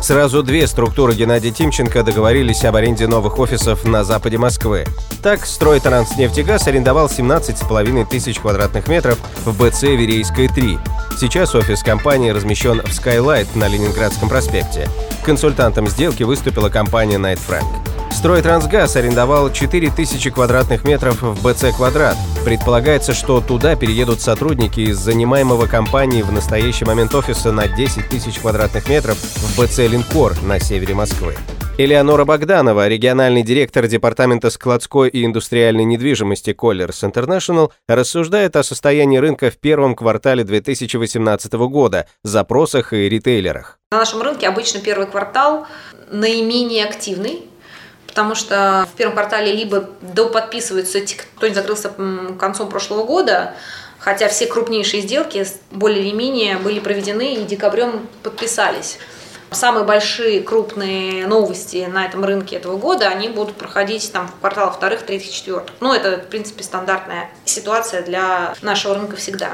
Сразу две структуры Геннадия Тимченко договорились об аренде новых офисов на западе Москвы. Так, Стройтранснефтегаз арендовал 17,5 тысяч квадратных метров в БЦ Верейская 3. Сейчас офис компании размещен в Skylight на Ленинградском проспекте. Консультантом сделки выступила компания Night Frank. Стройтрансгаз арендовал 4000 квадратных метров в БЦ «Квадрат». Предполагается, что туда переедут сотрудники из занимаемого компанией в настоящий момент офиса на 10 тысяч квадратных метров в БЦ «Линкор» на севере Москвы. Элеонора Богданова, региональный директор Департамента складской и индустриальной недвижимости Colliers International, рассуждает о состоянии рынка в первом квартале 2018 года, запросах и ритейлерах. На нашем рынке обычно первый квартал наименее активный, потому что в первом квартале либо доподписываются те, кто не закрылся концом прошлого года, хотя все крупнейшие сделки более или менее были проведены и декабрем подписались. Самые большие крупные новости на этом рынке этого года, они будут проходить там в кварталах вторых, третьих, четвертых. Ну, это, в принципе, стандартная ситуация для нашего рынка всегда.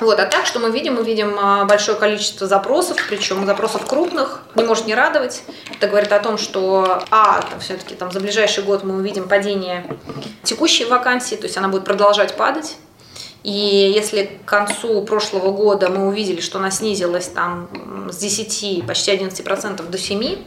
Вот, а так, что мы видим? Мы видим а, большое количество запросов, причем запросов крупных, не может не радовать. Это говорит о том, что, а, все-таки там за ближайший год мы увидим падение текущей вакансии, то есть она будет продолжать падать. И если к концу прошлого года мы увидели, что она снизилась там с 10, почти 11% до 7%,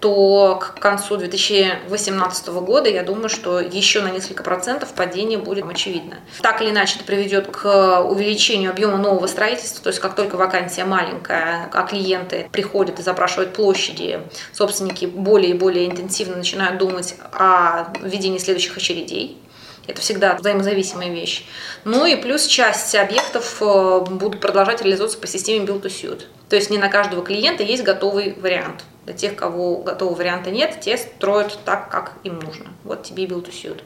то к концу 2018 года я думаю, что еще на несколько процентов падение будет очевидно. Так или иначе это приведет к увеличению объема нового строительства, то есть как только вакансия маленькая, а клиенты приходят и запрашивают площади, собственники более и более интенсивно начинают думать о введении следующих очередей. Это всегда взаимозависимая вещь. Ну и плюс часть объектов э, будут продолжать реализовываться по системе Build to Suit. То есть не на каждого клиента есть готовый вариант. Для тех, кого готового варианта нет, те строят так, как им нужно. Вот тебе Build to Suit.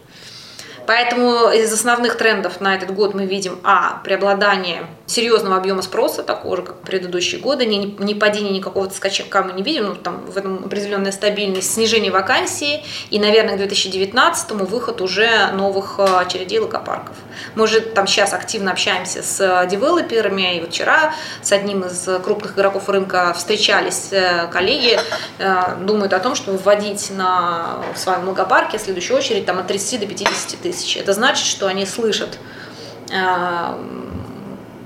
Поэтому из основных трендов на этот год мы видим, а, преобладание серьезного объема спроса, такого же, как предыдущие годы, не, не падения никакого скачка мы не видим, ну, там в этом определенная стабильность, снижение вакансии. И, наверное, к 2019 выход уже новых э, очередей локопарков. Мы уже там сейчас активно общаемся с девелоперами, и вот вчера с одним из крупных игроков рынка встречались э, коллеги, э, думают о том, что вводить на своем логопарке в следующую очередь там, от 30 до 50 тысяч тысяч. Это значит, что они слышат э,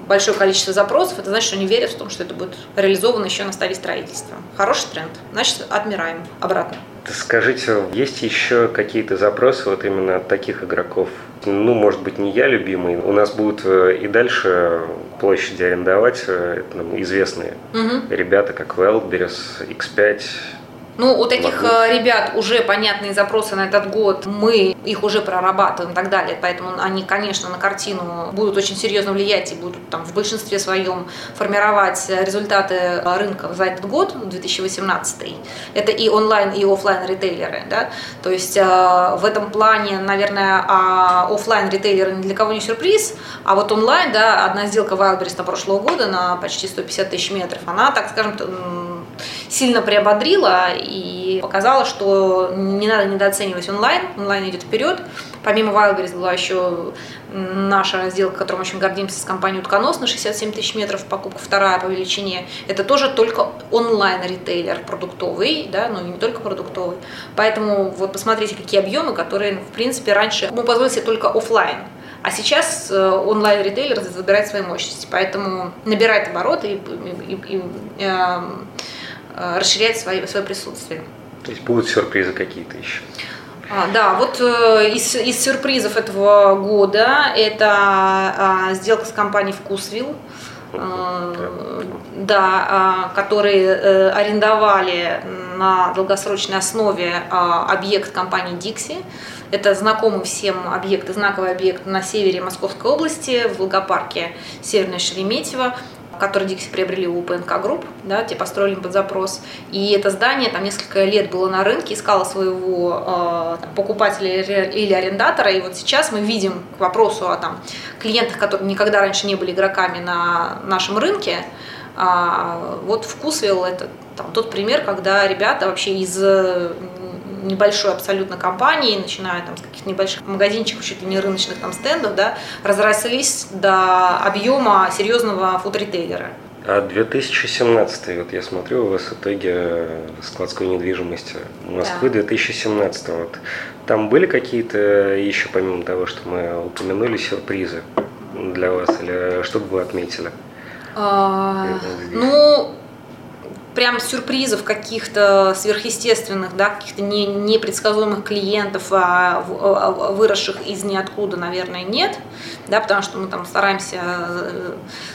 большое количество запросов, это значит, что они верят в том, что это будет реализовано еще на стадии строительства. Хороший тренд. Значит, отмираем обратно. Скажите, есть еще какие-то запросы вот именно от таких игроков? Ну, может быть, не я любимый. У нас будут э, и дальше площади арендовать это нам известные угу. ребята, как Wildberries, X5, ну, у таких Могу. Э, ребят уже понятные запросы на этот год, мы их уже прорабатываем и так далее, поэтому они, конечно, на картину будут очень серьезно влиять и будут там в большинстве своем формировать результаты рынка за этот год, 2018. Это и онлайн, и офлайн ритейлеры, да, то есть э, в этом плане, наверное, а офлайн ритейлеры ни для кого не сюрприз, а вот онлайн, да, одна сделка Wildberries на прошлого года на почти 150 тысяч метров, она, так скажем, сильно приободрила и показала, что не надо недооценивать онлайн. Онлайн идет вперед. Помимо Wildberries была еще наша сделка, которой мы очень гордимся, с компанией Утконос на 67 тысяч метров, покупка вторая по величине. Это тоже только онлайн-ритейлер продуктовый, да, но не только продуктовый. Поэтому вот посмотрите, какие объемы, которые, в принципе, раньше мы позволили себе только офлайн. А сейчас э, онлайн-ритейлер забирает свои мощности, поэтому набирает обороты и, и, и, и Э, расширять свое, свое присутствие. То есть будут сюрпризы какие-то еще? А, да, вот э, из, из сюрпризов этого года это э, сделка с компанией «Вкусвилл», э, да, э, которые э, арендовали на долгосрочной основе э, объект компании «Дикси». Это знакомый всем объект, знаковый объект на севере Московской области, в логопарке Северное Шереметьево. Который Dixie приобрели у PNK Group, да, те построили под запрос. И это здание там несколько лет было на рынке, искало своего э, покупателя или арендатора. И вот сейчас мы видим к вопросу о там, клиентах, которые никогда раньше не были игроками на нашем рынке, а, вот вкусвилл это там, тот пример, когда ребята вообще из небольшой абсолютно компании, начиная там с каких-то небольших магазинчиков, чуть ли не рыночных там стендов, да, разрослись до объема серьезного фуд-ритейлера. А 2017, вот я смотрю, у вас в итоге складской недвижимости Москвы да. 2017. Вот. Там были какие-то еще, помимо того, что мы упомянули, сюрпризы для вас? Или что бы вы отметили? А, ну, прям сюрпризов каких-то сверхъестественных, да, каких-то не, непредсказуемых клиентов, а, а, выросших из ниоткуда, наверное, нет, да, потому что мы там стараемся э,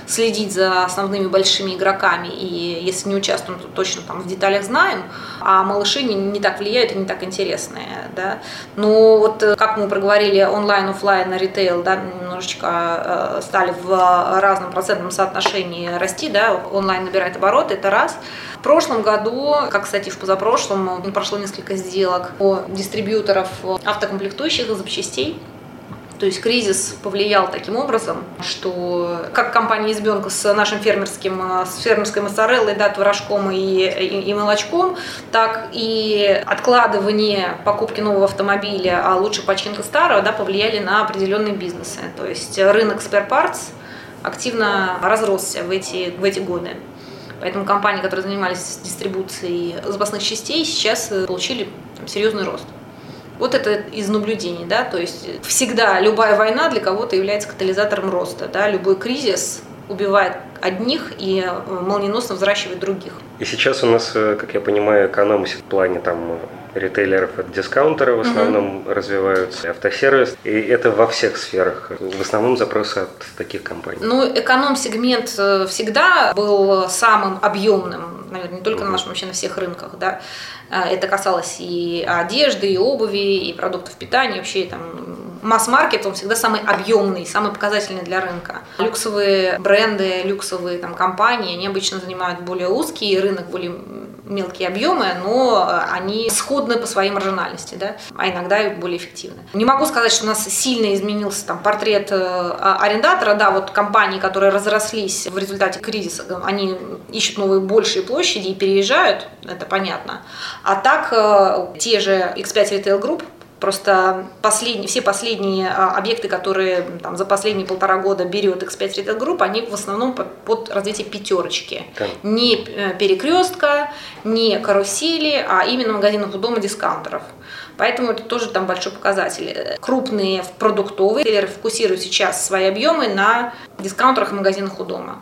следить за основными большими игроками, и если не участвуем, то точно там в деталях знаем, а малыши не, не так влияют и не так интересные, да. Ну вот, э, как мы проговорили, онлайн, офлайн, ритейл, да, немножечко э, стали в разном процентном соотношении расти, да, онлайн набирает обороты, это раз. В прошлом году, как, кстати, в позапрошлом, прошло несколько сделок у дистрибьюторов автокомплектующих и запчастей. То есть кризис повлиял таким образом, что как компания «Избенка» с нашим фермерским, с фермерской моцареллой, да, творожком и, и, и молочком, так и откладывание покупки нового автомобиля, а лучше починка старого, да, повлияли на определенные бизнесы. То есть рынок спер-партс активно разросся в эти, в эти годы. Поэтому компании, которые занимались дистрибуцией запасных частей, сейчас э, получили там, серьезный рост. Вот это из наблюдений, да, то есть всегда любая война для кого-то является катализатором роста, да, любой кризис убивает одних и э, молниеносно взращивает других. И сейчас у нас, э, как я понимаю, экономность в плане там ритейлеров от дискаунтера в основном угу. развиваются, автосервис, и это во всех сферах. В основном запросы от таких компаний. Ну, эконом-сегмент э, всегда был самым объемным, наверное, не только угу. на нашем, вообще на всех рынках, да. А, это касалось и одежды, и обуви, и продуктов питания, вообще там масс-маркет, он всегда самый объемный, самый показательный для рынка. Люксовые бренды, люксовые там, компании, они обычно занимают более узкий рынок, более мелкие объемы, но они сходны по своей маржинальности, да, а иногда и более эффективны. Не могу сказать, что у нас сильно изменился там портрет э, а, арендатора, да, вот компании, которые разрослись в результате кризиса, они ищут новые большие площади и переезжают, это понятно. А так э, те же X5 Retail Group, Просто последние, все последние а, объекты, которые там, за последние полтора года берет X5 Retail Group, они в основном под, под развитие пятерочки. Да. Не э, перекрестка, не карусели, а именно магазинов у дома дискаунтеров. Поэтому это тоже там большой показатель. Крупные продуктовые ритейлеры фокусируют сейчас свои объемы на дискаунтерах и магазинах у дома.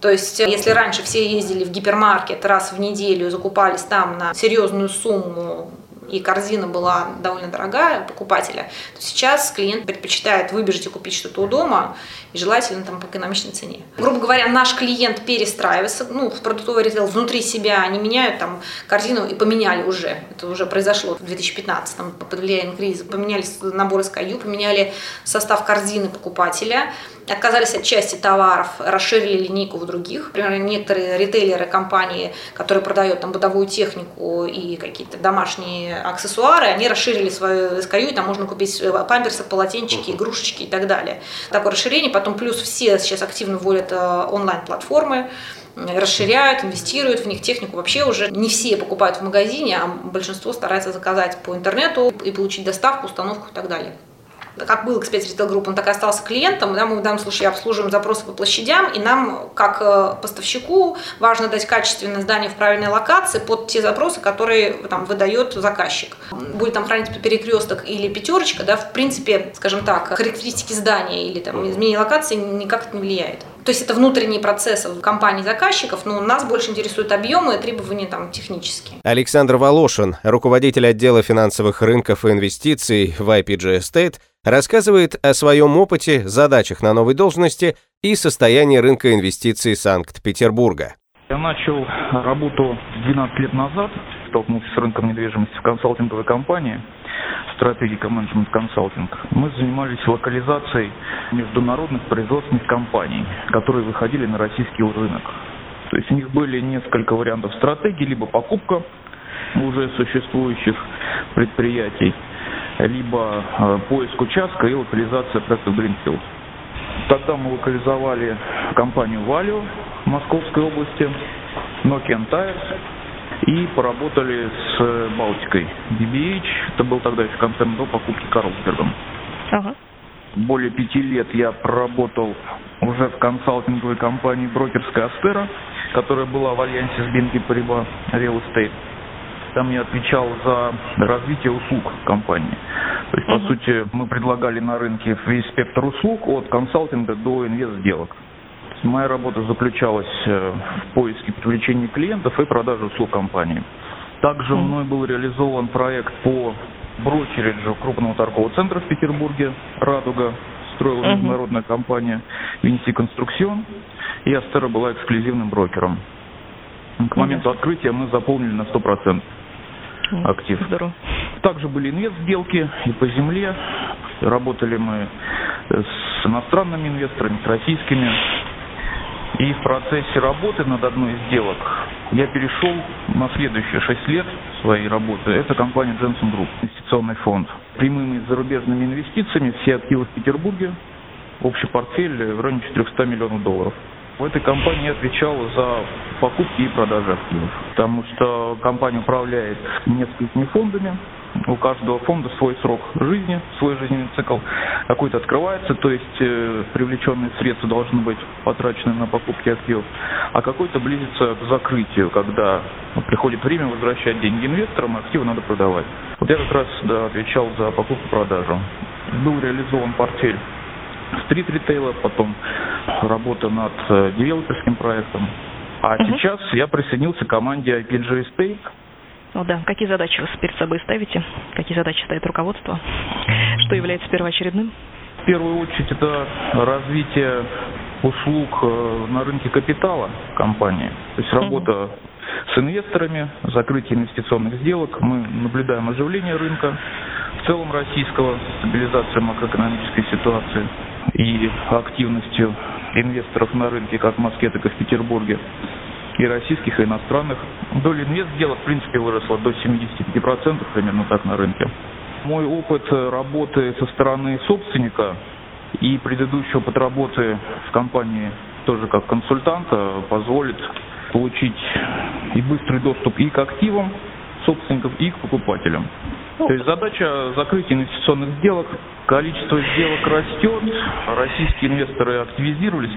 То есть, если раньше все ездили в гипермаркет раз в неделю, закупались там на серьезную сумму и корзина была довольно дорогая покупателя, то сейчас клиент предпочитает выбежать и купить что-то у дома, и желательно там по экономичной цене. Грубо говоря, наш клиент перестраивается, ну, в продуктовый ритейл внутри себя, они меняют там корзину и поменяли уже, это уже произошло в 2015 под влиянием кризиса, поменяли набор SKU, поменяли состав корзины покупателя, отказались от части товаров, расширили линейку в других. Например, некоторые ритейлеры, компании, которые продают там бытовую технику и какие-то домашние аксессуары, они расширили свою SKU, и там можно купить э, памперсы, полотенчики, игрушечки и так далее. Такое расширение. Потом плюс все сейчас активно вводят э, онлайн-платформы, расширяют, инвестируют в них технику. Вообще уже не все покупают в магазине, а большинство старается заказать по интернету и получить доставку, установку и так далее как был X5 Retail Group, он так и остался клиентом, да, мы в данном случае обслуживаем запросы по площадям, и нам, как э, поставщику, важно дать качественное здание в правильной локации под те запросы, которые там, выдает заказчик. Будет там хранить перекресток или пятерочка, да, в принципе, скажем так, характеристики здания или там, изменение локации никак это не влияет. То есть это внутренние процессы в компании заказчиков, но нас больше интересуют объемы и требования там технические. Александр Волошин, руководитель отдела финансовых рынков и инвестиций в IPG Estate, рассказывает о своем опыте, задачах на новой должности и состоянии рынка инвестиций Санкт-Петербурга. Я начал работу 12 лет назад, столкнулся с рынком недвижимости в консалтинговой компании. Стратегика менеджмент консалтинг. Мы занимались локализацией международных производственных компаний, которые выходили на российский рынок. То есть у них были несколько вариантов стратегии, либо покупка уже существующих предприятий, либо э, поиск участка и локализация проекта Greenfield. Тогда мы локализовали компанию Valio в Московской области, Nokian Tires и поработали с Балтикой. DBH, это был тогда еще концерн до покупки Карлсбергом. Ага. Более пяти лет я проработал уже в консалтинговой компании брокерская Астера, которая была в альянсе с Бинги Париба Real Estate. Там я отвечал за развитие услуг компании. То есть, uh-huh. по сути, мы предлагали на рынке весь спектр услуг от консалтинга до инвест-сделок. Моя работа заключалась э, в поиске привлечения клиентов и продаже услуг компании. Также мной был реализован проект по брокериджу крупного торгового центра в Петербурге «Радуга». Строила uh-huh. международная компания «Винси Конструкцион». И Астера была эксклюзивным брокером. К моменту открытия мы заполнили на 100% актив. Здорово. Также были инвест-сделки и по земле. Работали мы с иностранными инвесторами, с российскими. И в процессе работы над одной из сделок я перешел на следующие шесть лет своей работы. Это компания Jensen Group, инвестиционный фонд. Прямыми зарубежными инвестициями все активы в Петербурге, общий портфель в районе 400 миллионов долларов. В этой компании отвечал за покупки и продажи активов, потому что компания управляет несколькими фондами, у каждого фонда свой срок жизни, свой жизненный цикл какой-то открывается, то есть э, привлеченные средства должны быть потрачены на покупки активов, а какой-то близится к закрытию, когда приходит время возвращать деньги инвесторам, а активы надо продавать. Вот я как раз да, отвечал за покупку-продажу. Был реализован портфель стрит-ритейла, потом работа над э, девелоперским проектом. А угу. сейчас я присоединился к команде IPG Estate. Ну да, какие задачи вы перед собой ставите? Какие задачи ставит руководство? Что является первоочередным? В первую очередь это развитие услуг э, на рынке капитала компании. То есть работа с инвесторами, закрытие инвестиционных сделок. Мы наблюдаем оживление рынка, в целом российского, стабилизация макроэкономической ситуации и активностью инвесторов на рынке как в Москве, так и в Петербурге, и российских, и иностранных. Доля инвест-сделок, в принципе, выросла до 75% примерно так на рынке. Мой опыт работы со стороны собственника и предыдущий опыт работы в компании тоже как консультанта позволит получить и быстрый доступ и к активам собственников, и к покупателям. То есть задача закрытия инвестиционных сделок, количество сделок растет, российские инвесторы активизировались.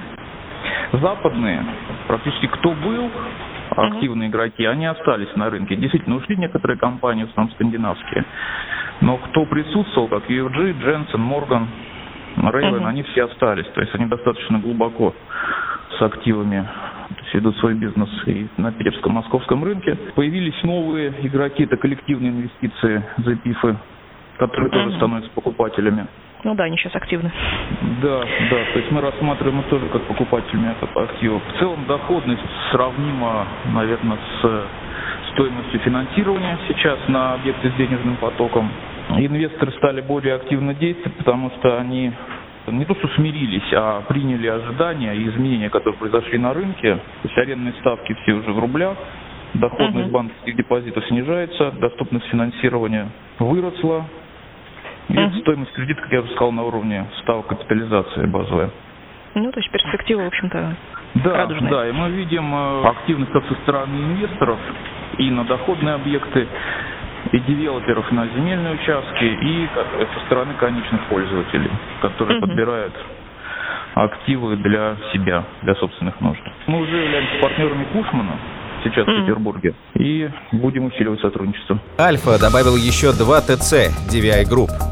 Западные, практически кто был, активные игроки, они остались на рынке. Действительно, ушли некоторые компании, в основном скандинавские. Но кто присутствовал, как UFG, Morgan, Raven, uh-huh. они все остались. То есть они достаточно глубоко с активами ведут свой бизнес и на питерском, московском рынке. Появились новые игроки, это коллективные инвестиции, запифы, которые тоже становятся покупателями. Ну да, они сейчас активны. Да, да, то есть мы рассматриваем их тоже как покупателями активов. В целом доходность сравнима, наверное, с стоимостью финансирования сейчас на объекты с денежным потоком. Инвесторы стали более активно действовать, потому что они не то что смирились, а приняли ожидания и изменения, которые произошли на рынке. То есть арендные ставки все уже в рублях, доходность uh-huh. банковских депозитов снижается, доступность финансирования выросла. И uh-huh. стоимость кредита, как я уже сказал, на уровне ставок капитализации базовая. Ну, то есть перспектива, в общем-то, да, радужная. Да, и мы видим э, активность как со стороны инвесторов и на доходные объекты, и девелоперов на земельные участки, и со стороны конечных пользователей, которые угу. подбирают активы для себя, для собственных нужд. Мы уже являемся партнерами Кушмана, сейчас mm в Петербурге. И будем усиливать сотрудничество. Альфа добавил еще два ТЦ DVI Group.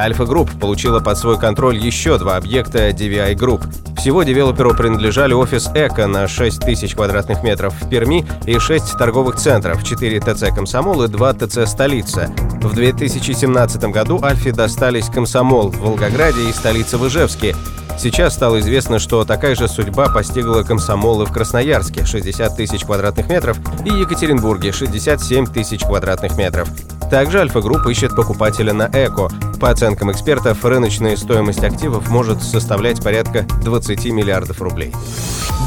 Альфа Групп получила под свой контроль еще два объекта DVI Group. Всего девелоперу принадлежали офис «Эко» на 6 тысяч квадратных метров в Перми и 6 торговых центров, 4 ТЦ «Комсомол» и 2 ТЦ «Столица». В 2017 году Альфе достались «Комсомол» в Волгограде и столица в Ижевске. Сейчас стало известно, что такая же судьба постигла комсомолы в Красноярске – 60 тысяч квадратных метров и Екатеринбурге – 67 тысяч квадратных метров. Также Альфа-Групп ищет покупателя на Эко. По оценкам экспертов, рыночная стоимость активов может составлять порядка 20 миллиардов рублей.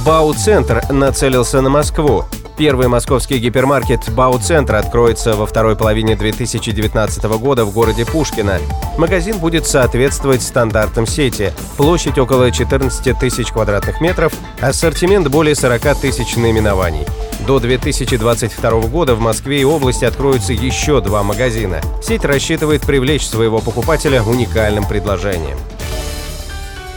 Бау-центр нацелился на Москву. Первый московский гипермаркет «Бау-центр» откроется во второй половине 2019 года в городе Пушкино. Магазин будет соответствовать стандартам сети. Площадь около 14 тысяч квадратных метров, ассортимент более 40 тысяч наименований. До 2022 года в Москве и области откроются еще два магазина. Сеть рассчитывает привлечь своего покупателя уникальным предложением.